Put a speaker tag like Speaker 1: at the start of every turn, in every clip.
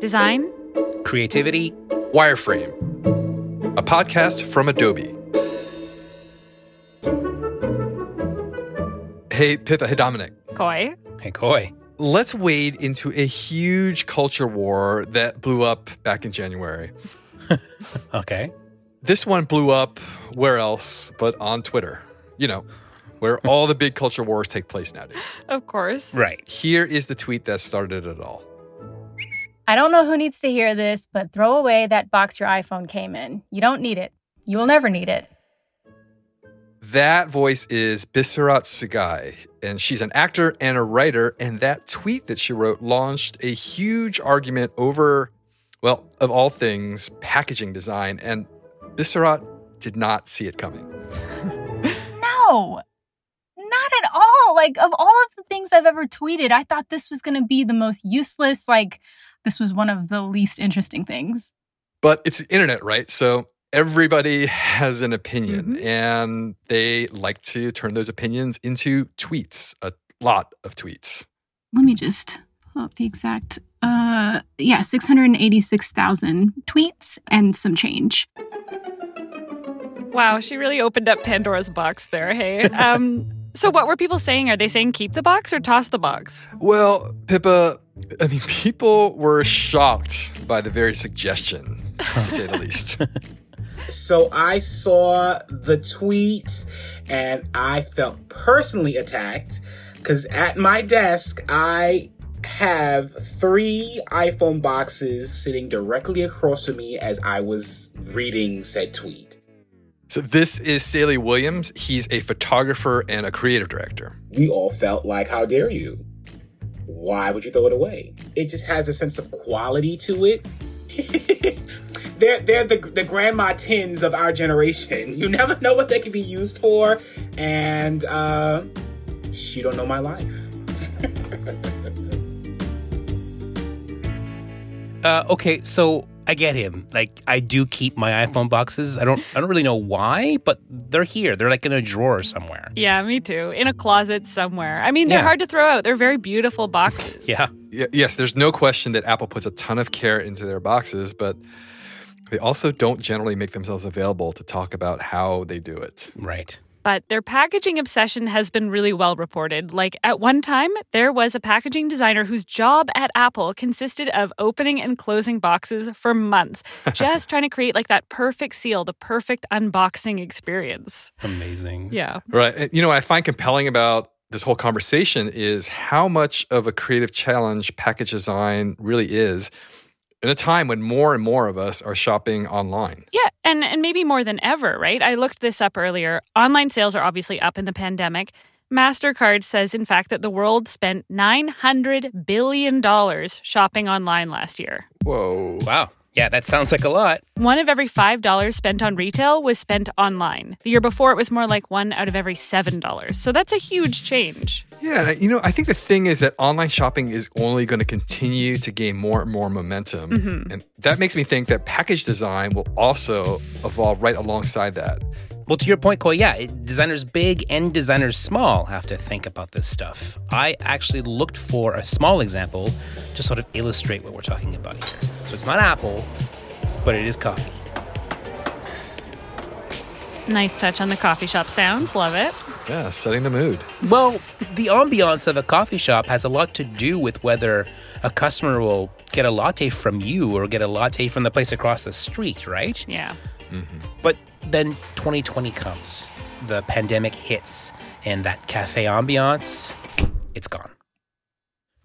Speaker 1: Design,
Speaker 2: creativity,
Speaker 3: Wireframe, a podcast from Adobe. Hey, Pippa, hey, Dominic.
Speaker 1: Khoi.
Speaker 2: Hey, Khoi.
Speaker 3: Let's wade into a huge culture war that blew up back in January.
Speaker 2: Okay.
Speaker 3: This one blew up where else but on Twitter, you know, where all the big culture wars take place nowadays.
Speaker 1: Of course.
Speaker 2: Right.
Speaker 3: Here is the tweet that started it all.
Speaker 4: I don't know who needs to hear this, but throw away that box your iPhone came in. You don't need it. You will never need it.
Speaker 3: That voice is Bissarat Sugai, and she's an actor and a writer. And that tweet that she wrote launched a huge argument over, well, of all things, packaging design. And Bissarat did not see it coming.
Speaker 4: No, not at all. Like, of all of the things I've ever tweeted, I thought this was going to be the most useless. Like, this was one of the least interesting things.
Speaker 3: But it's the internet, right? So everybody has an opinion, and they like to turn those opinions into tweets, a lot of tweets.
Speaker 4: Let me just pull up the exact. Uh, yeah, 686,000 tweets and some change.
Speaker 1: Wow, she really opened up Pandora's box there, hey? Um, so, what were people saying? Are they saying keep the box or toss the box?
Speaker 3: Well, Pippa, I mean, people were shocked by the very suggestion, to say the least.
Speaker 5: So I saw the tweet and I felt personally attacked because at my desk, I have three iPhone boxes sitting directly across from me as I was reading said tweet.
Speaker 3: So this is Saley Williams. He's a photographer and a creative director.
Speaker 5: We all felt like, how dare you? Why would you throw it away? It just has a sense of quality to it. they're they're the, the grandma tins of our generation. You never know what they could be used for, and uh, she don't know my life.
Speaker 2: Uh, okay, so I get him. Like, I do keep my iPhone boxes. I don't. I don't really know why, but they're here. They're like in a drawer somewhere.
Speaker 1: Yeah, me too. In a closet somewhere. I mean, they're
Speaker 2: Yeah.
Speaker 1: hard to throw out. They're very beautiful boxes.
Speaker 2: Yeah.
Speaker 3: Y- yes, there's no question that Apple puts a ton of care into their boxes, but they also don't generally make themselves available to talk about how they do it.
Speaker 2: Right.
Speaker 1: But their packaging obsession has been really well reported. Like, at one time, there was a packaging designer whose job at Apple consisted of opening and closing boxes for months, just trying to create like that perfect seal, the perfect unboxing experience.
Speaker 2: Amazing.
Speaker 1: Yeah.
Speaker 3: Right. You know, what I find compelling about this whole conversation is how much of a creative challenge package design really is in a time when more and more of us are shopping online.
Speaker 1: Yeah, and and maybe more than ever, right? I looked this up earlier. Online sales are obviously up in the pandemic. Mastercard says in fact that the world spent 900 billion dollars shopping online last year.
Speaker 3: Whoa.
Speaker 2: Wow. Yeah, that sounds like a lot.
Speaker 1: One of every $5 spent on retail was spent online. The year before it was more like one out of every $7. So that's a huge change.
Speaker 3: Yeah, you know, I think the thing is that online shopping is only going to continue to gain more and more momentum. Mm-hmm. And that makes me think that package design will also evolve right alongside that.
Speaker 2: Well, to your point, Cole, yeah, designers big and designers small have to think about this stuff. I actually looked for a small example to sort of illustrate what we're talking about here. So it's not Apple, but it is coffee.
Speaker 1: Nice touch on the coffee shop sounds. Love it.
Speaker 3: Yeah, setting the mood.
Speaker 2: Well, the ambiance of a coffee shop has a lot to do with whether a customer will get a latte from you or get a latte from the place across the street, right?
Speaker 1: Yeah. Mm-hmm.
Speaker 2: But then 2020 comes, the pandemic hits, and that cafe ambiance, it's gone.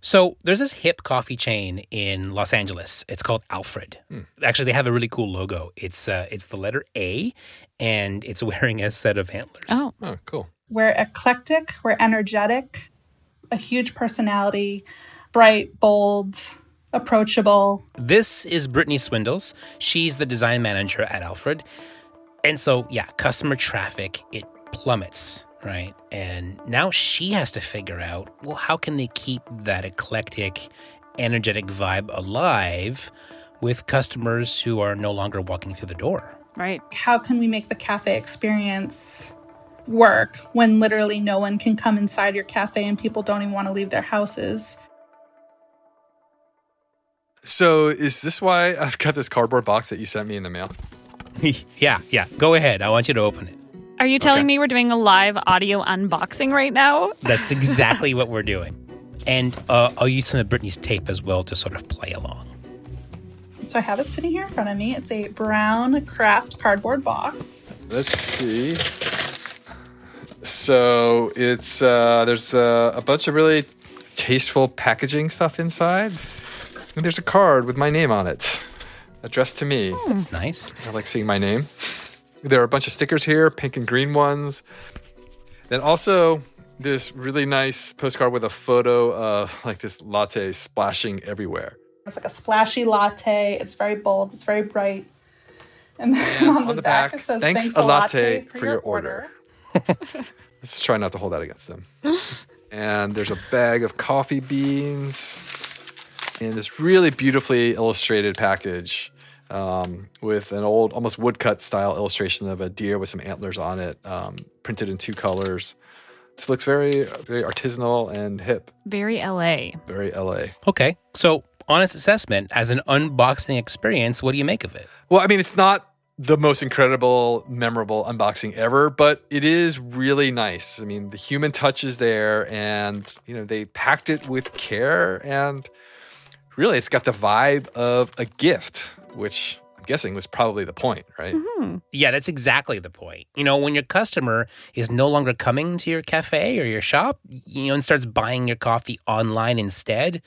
Speaker 2: So there's this hip coffee chain in Los Angeles. It's called Alfred. Actually, they have a really cool logo. It's uh, it's the letter A, and it's wearing a set of antlers.
Speaker 1: Oh,
Speaker 3: Oh, cool.
Speaker 6: We're eclectic, we're energetic, a huge personality, bright, bold, approachable.
Speaker 2: This is Brittany Swindles. She's the design manager at Alfred. And so, yeah, customer traffic, it plummets, right? And now she has to figure out, well, how can they keep that eclectic, energetic vibe alive with customers who are no longer walking through the door?
Speaker 1: right.
Speaker 6: How can we make the cafe experience work when literally no one can come inside your cafe and people don't even want to leave their houses?
Speaker 3: So is this why I've got this cardboard box that you sent me in the mail?
Speaker 2: yeah, yeah. Go ahead. I want you to open it.
Speaker 1: Are you telling
Speaker 3: Okay.
Speaker 1: me we're doing a live audio unboxing right now?
Speaker 2: That's exactly what we're doing. And uh, I'll use some of Brittany's tape as well to sort of play along.
Speaker 6: So I have it sitting here in front of me. It's a brown craft cardboard box.
Speaker 3: Let's see. So it's uh, there's uh, a bunch of really tasteful packaging stuff inside, and there's a card with my name on it, addressed to me.
Speaker 2: That's nice.
Speaker 3: I like seeing my name. There are a bunch of stickers here, pink and green ones. Then also this really nice postcard with a photo of like this latte splashing everywhere.
Speaker 6: It's like a splashy latte. It's very bold. It's very bright. And then
Speaker 3: And
Speaker 6: on, the, back, it says,
Speaker 3: "Thanks
Speaker 6: "Thanks
Speaker 3: a latte
Speaker 6: latte
Speaker 3: for your order."
Speaker 6: order."
Speaker 3: Let's try not to hold that against them. and there's a bag of coffee beans and this really beautifully illustrated package um, with an old, almost woodcut style illustration of a deer with some antlers on it, um, printed in two colors. This looks very, very artisanal and hip,
Speaker 1: Very LA.
Speaker 3: very LA.
Speaker 2: Okay. So, honest assessment as an unboxing experience, what do you make of it?
Speaker 3: Well, I mean, it's not the most incredible, memorable unboxing ever, but it is really nice. I mean, the human touch is there, and you know they packed it with care, and really, it's got the vibe of a gift, which I'm guessing was probably the point, right? Mm-hmm.
Speaker 2: Yeah, that's exactly the point. You know, when your customer is no longer coming to your cafe or your shop, you know, and starts buying your coffee online instead,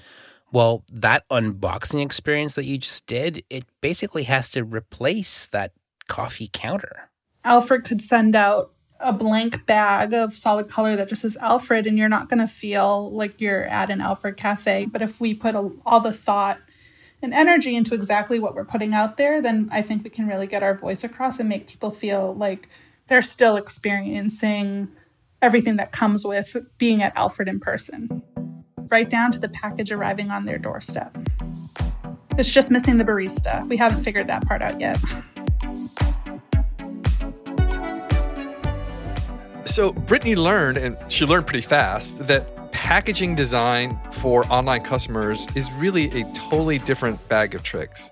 Speaker 2: well, that unboxing experience that you just did, it basically has to replace that coffee counter.
Speaker 6: Alfred could send out a blank bag of solid color that just says Alfred, and you're not going to feel like you're at an Alfred cafe. But if we put a, all the thought and energy into exactly what we're putting out there, then I think we can really get our voice across and make people feel like they're still experiencing everything that comes with being at Alfred in person, right down to the package arriving on their doorstep. It's just missing the barista. We haven't figured that part out yet.
Speaker 3: So Brittany learned, and she learned pretty fast, that packaging design for online customers is really a totally different bag of tricks.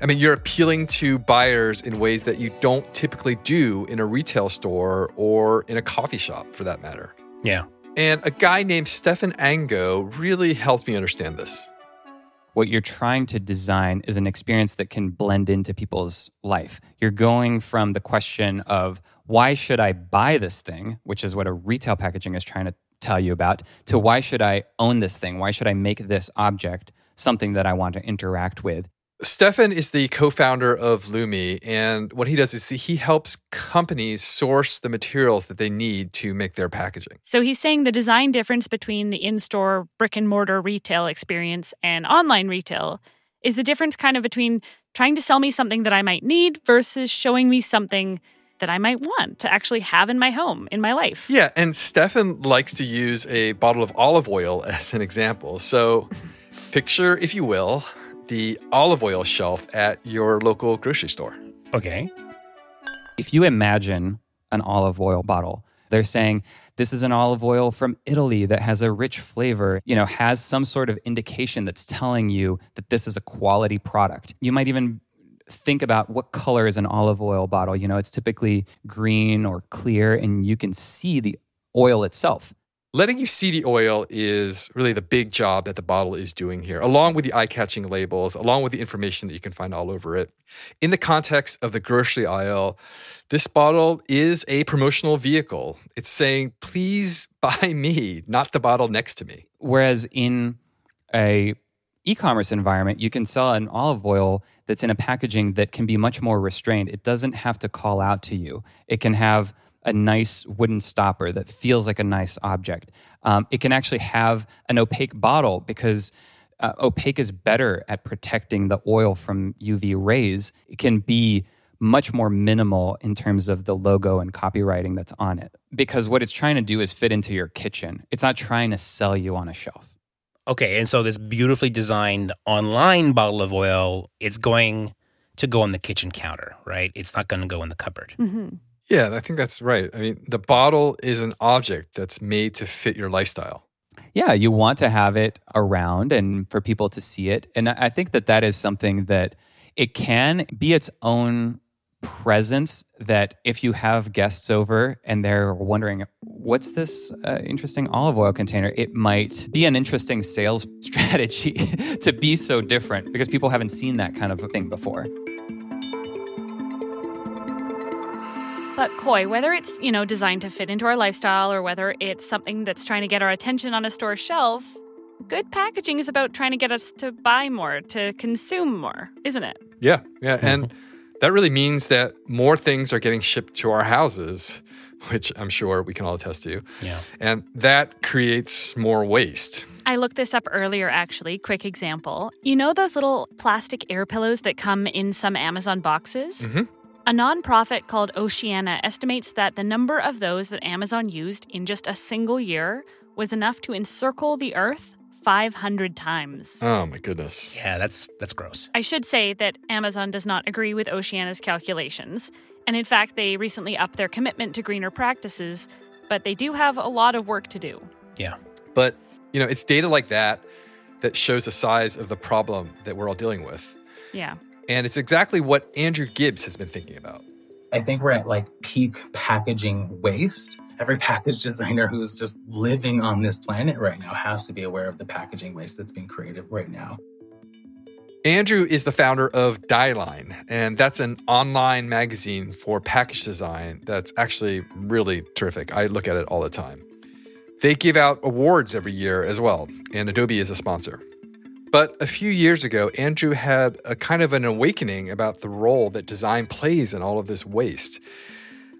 Speaker 3: I mean, you're appealing to buyers in ways that you don't typically do in a retail store or in a coffee shop, for that matter.
Speaker 2: Yeah.
Speaker 3: And a guy named Stephan Ango really helped me understand this.
Speaker 7: what you're trying to design is an experience that can blend into people's life. You're going from the question of why should I buy this thing, which is what a retail packaging is trying to tell you about, to mm-hmm. why should I own this thing? Why should I make this object something that I want to interact with?
Speaker 3: Stephan is the co-founder of Lumi, and what he does is he helps companies source the materials that they need to make their packaging.
Speaker 1: So he's saying the design difference between the in store brick and mortar retail experience and online retail is the difference kind of between trying to sell me something that I might need versus showing me something that I might want to actually have in my home, in my life.
Speaker 3: Yeah, and Stephan likes to use a bottle of olive oil as an example. So, picture, if you will, the olive oil shelf at your local grocery store.
Speaker 2: Okay.
Speaker 7: If you imagine an olive oil bottle, they're saying this is an olive oil from Italy that has a rich flavor, you know, has some sort of indication that's telling you that this is a quality product. You might even think about what color is an olive oil bottle. You know, it's typically green or clear, and you can see the oil itself.
Speaker 3: Letting you see the oil is really the big job that the bottle is doing here, along with the eye catching labels, along with the information that you can find all over it. In the context of the grocery aisle, this bottle is a promotional vehicle. It's saying, please buy me, not the bottle next to me.
Speaker 7: Whereas in a e-commerce environment, you can sell an olive oil that's in a packaging that can be much more restrained. It doesn't have to call out to you. It can have a nice wooden stopper that feels like a nice object. Um, it can actually have an opaque bottle because uh, opaque is better at protecting the oil from UV rays. It can be much more minimal in terms of the logo and copywriting that's on it because what it's trying to do is fit into your kitchen. It's not trying to sell you on a shelf.
Speaker 2: Okay. And so this beautifully designed online bottle of oil, it's going to go on the kitchen counter, right? It's not going to go in the cupboard.
Speaker 1: hmm
Speaker 3: Yeah, I think that's right. I mean, the bottle is an object that's made to fit your lifestyle.
Speaker 7: yeah, you want to have it around and for people to see it. And I think that that is something that it can be its own presence that if you have guests over and they're wondering what's this uh, interesting olive oil container it might be an interesting sales strategy to be so different because people haven't seen that kind of a thing before
Speaker 1: But Khoi, whether it's, you know, designed to fit into our lifestyle or whether it's something that's trying to get our attention on a store shelf, good packaging is about trying to get us to buy more, to consume more, isn't it?
Speaker 3: Yeah, yeah. And that really means that more things are getting shipped to our houses, which I'm sure we can all attest to.
Speaker 2: Yeah.
Speaker 3: And that creates more waste.
Speaker 1: I looked this up earlier, actually. Quick example. You know those little plastic air pillows that come in some Amazon boxes?
Speaker 3: Mhm.
Speaker 1: A nonprofit called Oceana estimates that the number of those that Amazon used in just a single year was enough to encircle the Earth 500 times.
Speaker 3: Oh my goodness.
Speaker 2: Yeah, that's that's gross.
Speaker 1: I should say that Amazon does not agree with Oceana's calculations. And in fact, they recently upped their commitment to greener practices, but they do have a lot of work to do.
Speaker 2: Yeah.
Speaker 3: But, you know, it's data like that that shows the size of the problem that we're all dealing with.
Speaker 1: Yeah.
Speaker 3: And it's exactly what Andrew Gibbs has been thinking about.
Speaker 5: I think we're at like peak packaging waste. Every package designer who's just living on this planet right now has to be aware of the packaging waste that's being created right now.
Speaker 3: Andrew is the founder of Dieline, and that's an online magazine for package design that's actually really terrific. I look at it all the time. They give out awards every year as well, and Adobe is a sponsor. But a few years ago, Andrew had a kind of an awakening about the role that design plays in all of this waste.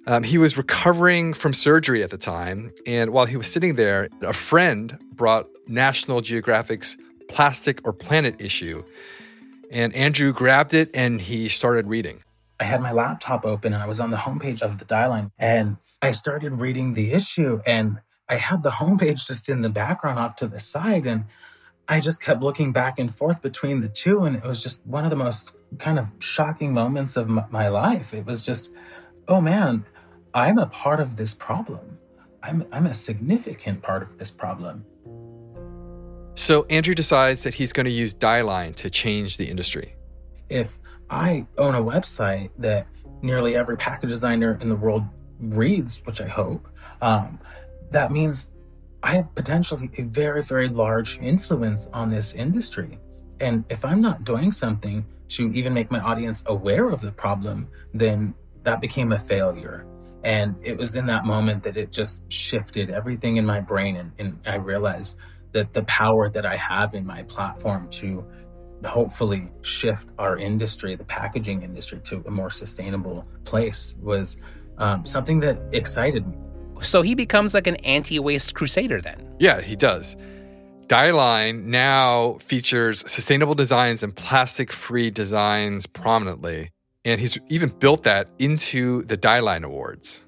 Speaker 3: Um, he was recovering from surgery at the time, and while he was sitting there, a friend brought National Geographic's Plastic or Planet issue. And Andrew grabbed it and he started reading.
Speaker 5: I had my laptop open and I was on the homepage of the Dieline and I started reading the issue and I had the homepage just in the background off to the side and I just kept looking back and forth between the two and it was just one of the most kind of shocking moments of my life. It was just, oh man, I'm a part of this problem. I'm, I'm a significant part of this problem.
Speaker 3: So Andrew decides that he's going to use Dieline to change the industry.
Speaker 5: if I own a website that nearly every package designer in the world reads, which I hope, um, that means I have potentially a very, very large influence on this industry. And if I'm not doing something to even make my audience aware of the problem, then that became a failure. And it was in that moment that it just shifted everything in my brain. And, and I realized that the power that I have in my platform to hopefully shift our industry, the packaging industry, to a more sustainable place was um, something that excited me.
Speaker 2: So he becomes like an anti-waste crusader then.
Speaker 3: Yeah, he does. Dieline now features sustainable designs and plastic free designs prominently. And he's even built that into the Dieline Awards.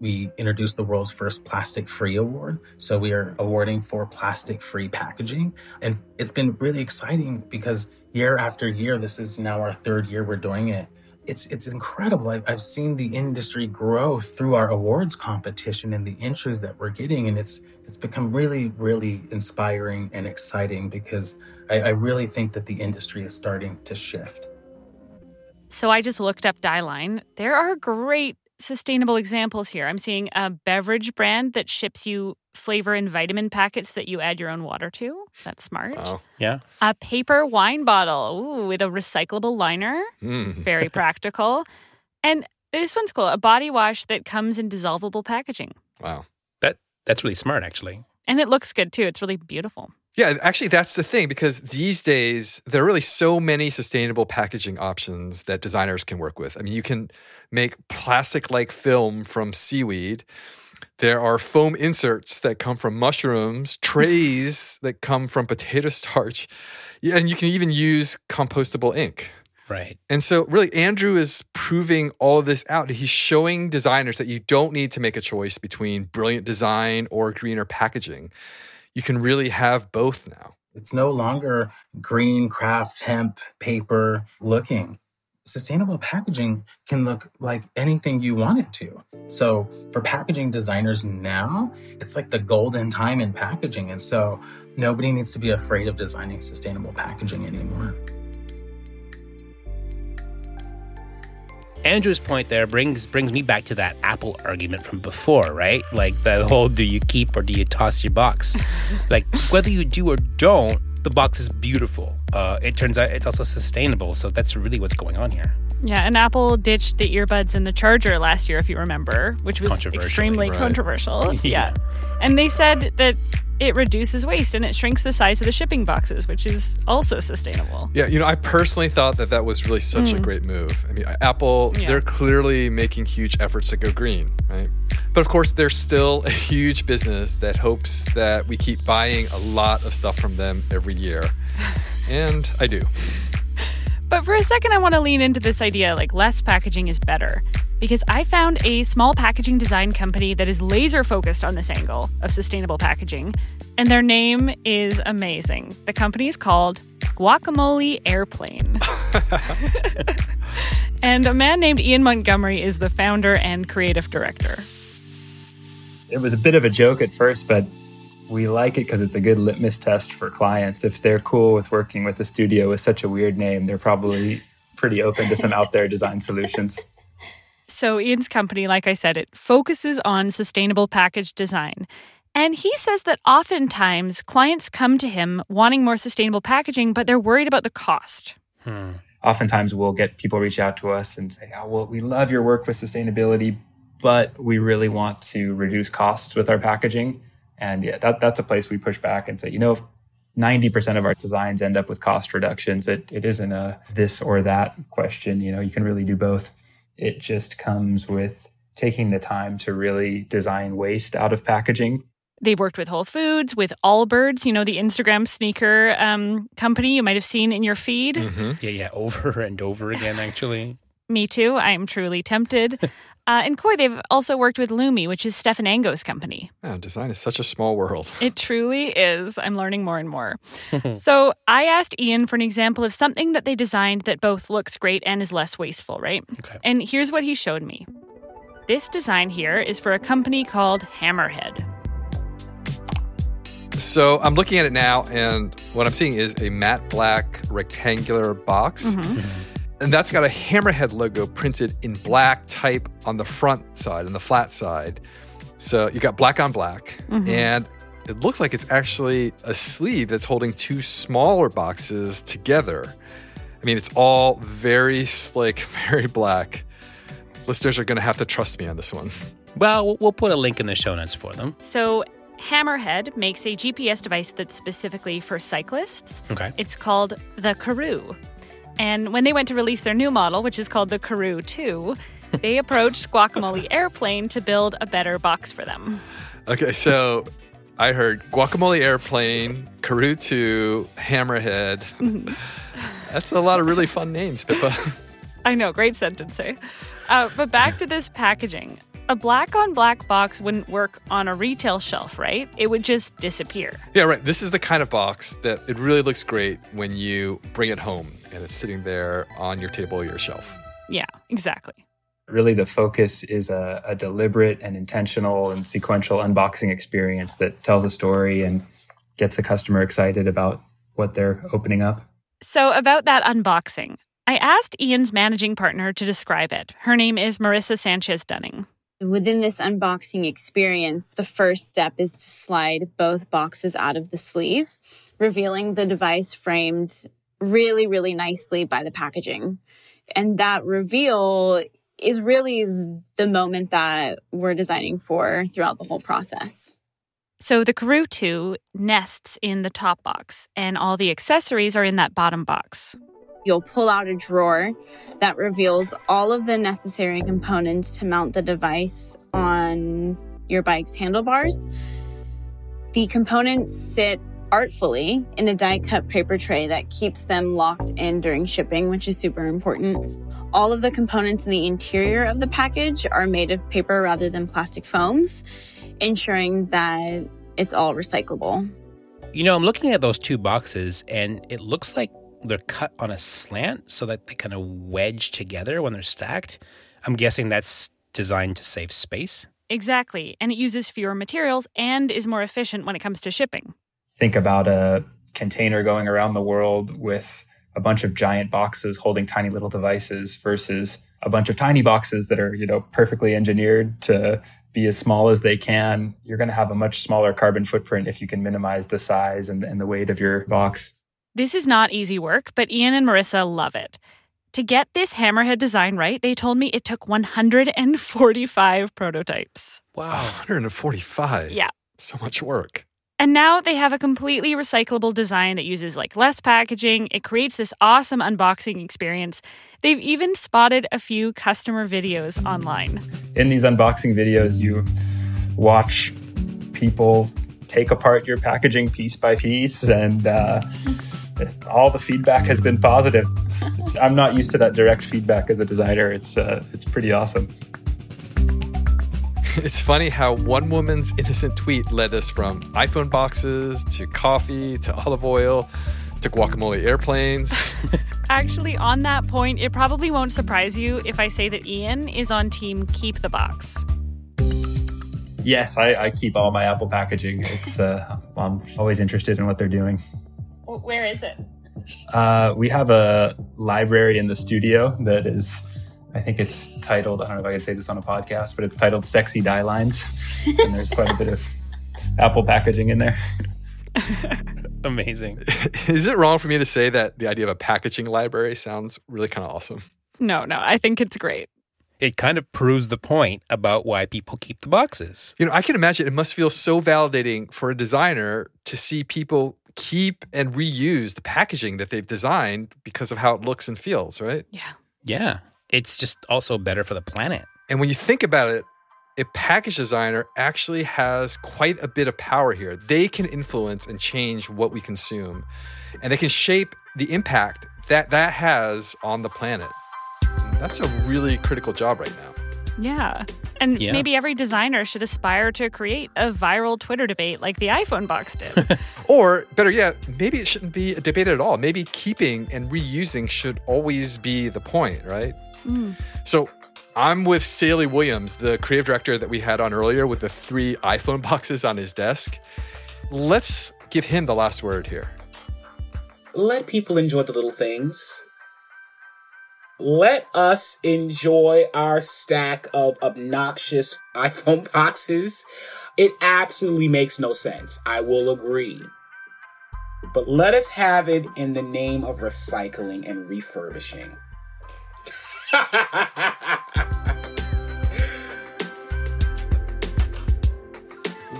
Speaker 5: We introduced the world's first plastic free award. So we are awarding for plastic free packaging. And it's been really exciting because year after year, this is now our third year we're doing it. It's, it's incredible. I've, I've seen the industry grow through our awards competition and the entries that we're getting. And it's, it's become really, really inspiring and exciting because I, I really think that the industry is starting to shift.
Speaker 1: So I just looked up Dieline. There are great sustainable examples here. I'm seeing a beverage brand that ships you flavor and vitamin packets that you add your own water to. That's smart.
Speaker 3: Wow.
Speaker 2: Yeah.
Speaker 1: A paper wine bottle ooh, with a recyclable liner.
Speaker 3: Mm.
Speaker 1: Very practical. And this one's cool a body wash that comes in dissolvable packaging.
Speaker 3: Wow.
Speaker 2: That that's really smart actually.
Speaker 1: And it looks good too. It's really beautiful.
Speaker 3: Yeah, actually, that's the thing because these days there are really so many sustainable packaging options that designers can work with. I mean, you can make plastic like film from seaweed. There are foam inserts that come from mushrooms, trays that come from potato starch, and you can even use compostable ink.
Speaker 2: Right.
Speaker 3: And so, really, Andrew is proving all of this out. He's showing designers that you don't need to make a choice between brilliant design or greener packaging. You can really have both now.
Speaker 5: It's no longer green craft hemp paper looking.
Speaker 8: sustainable packaging can look like anything you want it to. So for packaging designers now, it's like the golden time in packaging. And so nobody needs to be afraid of designing sustainable packaging anymore.
Speaker 2: Andrew's point there brings brings me back to that Apple argument from before, right? Like the whole do you keep or do you toss your box? like whether you do or don't, the box is beautiful. Uh, it turns out it's also sustainable, so that's really what's going on here.
Speaker 1: Yeah, and Apple ditched the earbuds and the charger last year, if you remember, which was extremely
Speaker 3: right.
Speaker 1: controversial.
Speaker 2: Yeah.
Speaker 1: yeah. And they said that it reduces waste and it shrinks the size of the shipping boxes, which is also sustainable.
Speaker 3: Yeah, you know, I personally thought that that was really such a great move. I mean, Apple,
Speaker 1: Yeah.
Speaker 3: they're clearly making huge efforts to go green, right? But of course, there's still a huge business that hopes that we keep buying a lot of stuff from them every year. And I do.
Speaker 1: But for a second, I want to lean into this idea like less packaging is better. Because I found a small packaging design company that is laser focused on this angle of sustainable packaging, and their name is amazing. The company is called Guacamole Airplane. and a man named Ian Montgomery is the founder and creative director.
Speaker 9: it was a bit of a joke at first, but we like it because it's a good litmus test for clients. If they're cool with working with a studio with such a weird name, they're probably pretty open to some out there design solutions.
Speaker 1: So, Ian's company, like I said, it focuses on sustainable package design. And he says that oftentimes clients come to him wanting more sustainable packaging, but they're worried about the cost. Hmm.
Speaker 9: Oftentimes, we'll get people reach out to us and say, "Oh, well, we love your work with sustainability, but we really want to reduce costs with our packaging." And yeah, that, that's a place we push back and say, you know, if 90% of our designs end up with cost reductions, it, it isn't a this or that question. You know, you can really do both. It just comes with taking the time to really design waste out of packaging
Speaker 1: They've worked with Whole Foods, with Allbirds, you know, the Instagram sneaker um, company you might have seen in your feed.
Speaker 2: Yeah, yeah, over and over again, actually.
Speaker 1: Me too. I am truly tempted. uh, and Khoi, they've also worked with Lumi, which is Stephan Ango's company.
Speaker 3: Wow, design is such a small world.
Speaker 1: It truly is. I'm learning more and more. so I asked Ian for an example of something that they designed that both looks great and is less wasteful, right?
Speaker 2: Okay.
Speaker 1: And here's what he showed me. This design here is for a company called Hammerhead.
Speaker 3: So I'm looking at it now, and what I'm seeing is a matte black rectangular box. And that's got a hammerhead logo printed in black type on the front side and the flat side. So you got black on black. Mm-hmm. And it looks like it's actually a sleeve that's holding two smaller boxes together. I mean, it's all very slick, very black. Listeners are going to have to trust me on this one.
Speaker 2: Well, we'll- we'll put a link in the show notes for them.
Speaker 1: So Hammerhead makes a GPS device that's specifically for cyclists.
Speaker 2: Okay.
Speaker 1: It's called the Karoo. And when they went to release their new model, which is called the Karoo 2, they approached Guacamole Airplane to build a better box for them.
Speaker 3: Okay, so I heard guacamole airplane, Karoo 2, Hammerhead. That's a lot of really fun names, Pippa.
Speaker 1: I know, great sentence, eh? Uh, but back to this packaging. A black on black box wouldn't work on a retail shelf, right? It would just disappear.
Speaker 3: yeah, right. This is the kind of box that it really looks great when you bring it home and it's sitting there on your table or your shelf.
Speaker 1: Yeah, exactly.
Speaker 9: really the focus is a, a deliberate and intentional and sequential unboxing experience that tells a story and gets the customer excited about what they're opening up.
Speaker 1: So, about that unboxing, I asked Ian's managing partner to describe it. Her name is Marissa Sanchez Dunning.
Speaker 10: Within this unboxing experience, the first step is to slide both boxes out of the sleeve, revealing the device framed really, really nicely by the packaging. And that reveal is really the moment that we're designing for throughout the whole process.
Speaker 1: So, the Karoo 2 nests in the top box, and all the accessories are in that bottom box.
Speaker 10: You'll pull out a drawer that reveals all of the necessary components to mount the device on your bike's handlebars. The components sit artfully in a die cut paper tray that keeps them locked in during shipping, which is super important. All of the components in the interior of the package are made of paper rather than plastic foams, ensuring that it's all recyclable.
Speaker 2: You know, I'm looking at those two boxes and it looks like they're cut on a slant so that they kind of wedge together when they're stacked. I'm guessing that's designed to save space.
Speaker 1: Exactly. And it uses fewer materials and is more efficient when it comes to shipping.
Speaker 9: Think about a container going around the world with a bunch of giant boxes holding tiny little devices versus a bunch of tiny boxes that are, you know, perfectly engineered to be as small as they can. You're going to have a much smaller carbon footprint if you can minimize the size and, and the weight of your box.
Speaker 1: This is not easy work, but Ian and Marissa love it. To get this hammerhead design right, they told me it took 145 prototypes.
Speaker 2: Wow.
Speaker 3: 145.
Speaker 1: Yeah.
Speaker 3: So much work.
Speaker 1: And now they have a completely recyclable design that uses like less packaging. It creates this awesome unboxing experience. They've even spotted a few customer videos online.
Speaker 9: In these unboxing videos, you watch people take apart your packaging piece by piece, and uh, all the feedback has been positive. It's, I'm not used to that direct feedback as a designer. It's uh, it's pretty awesome.
Speaker 3: It's funny how one woman's innocent tweet led us from iPhone boxes to coffee to olive oil to guacamole airplanes.
Speaker 1: Actually, on that point, it probably won't surprise you if I say that Ian is on team Keep the Box.
Speaker 9: Yes, I, I keep all my Apple packaging. It's uh, I'm always interested in what they're doing.
Speaker 1: Where is it?
Speaker 9: Uh, we have a library in the studio that is I think it's titled, I don't know if I can say this on a podcast, but it's titled Sexy Die Lines. and there's quite a bit of Apple packaging in there.
Speaker 2: Amazing.
Speaker 3: Is it wrong for me to say that the idea of a packaging library sounds really kind of awesome?
Speaker 1: No, no, I think it's great.
Speaker 2: It kind of proves the point about why people keep the boxes.
Speaker 3: You know, I can imagine it must feel so validating for a designer to see people keep and reuse the packaging that they've designed because of how it looks and feels, right?
Speaker 1: Yeah.
Speaker 2: Yeah it's just also better for the planet.
Speaker 3: And when you think about it, a package designer actually has quite a bit of power here. They can influence and change what we consume, and they can shape the impact that that has on the planet. That's a really critical job right now.
Speaker 1: Yeah. And yeah. maybe every designer should aspire to create a viral Twitter debate like the iPhone box did.
Speaker 3: or better yet, maybe it shouldn't be a debate at all. Maybe keeping and reusing should always be the point, right? Mm. So I'm with Saley Williams, the creative director that we had on earlier with the three iPhone boxes on his desk. Let's give him the last word here.
Speaker 5: Let people enjoy the little things. Let us enjoy our stack of obnoxious iPhone boxes. It absolutely makes no sense. I will agree. But let us have it in the name of recycling and refurbishing.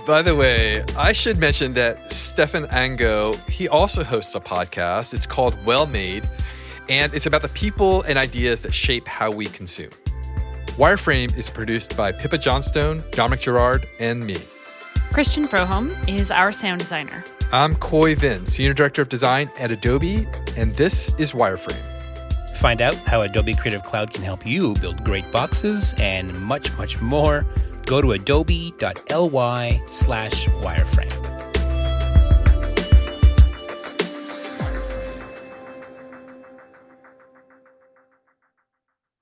Speaker 3: By the way, I should mention that Stephan Ango, he also hosts a podcast. It's called Well Made, and it's about the people and ideas that shape how we consume. Wireframe is produced by Pippa Johnstone, Dominic Gerard, and me.
Speaker 1: Christian Prohom is our sound designer.
Speaker 3: I'm Khoi Vinh, Senior Director of Design at Adobe, and this is Wireframe.
Speaker 2: Find out how Adobe Creative Cloud can help you build great boxes and much, much more. Go to adobe.ly slash wireframe.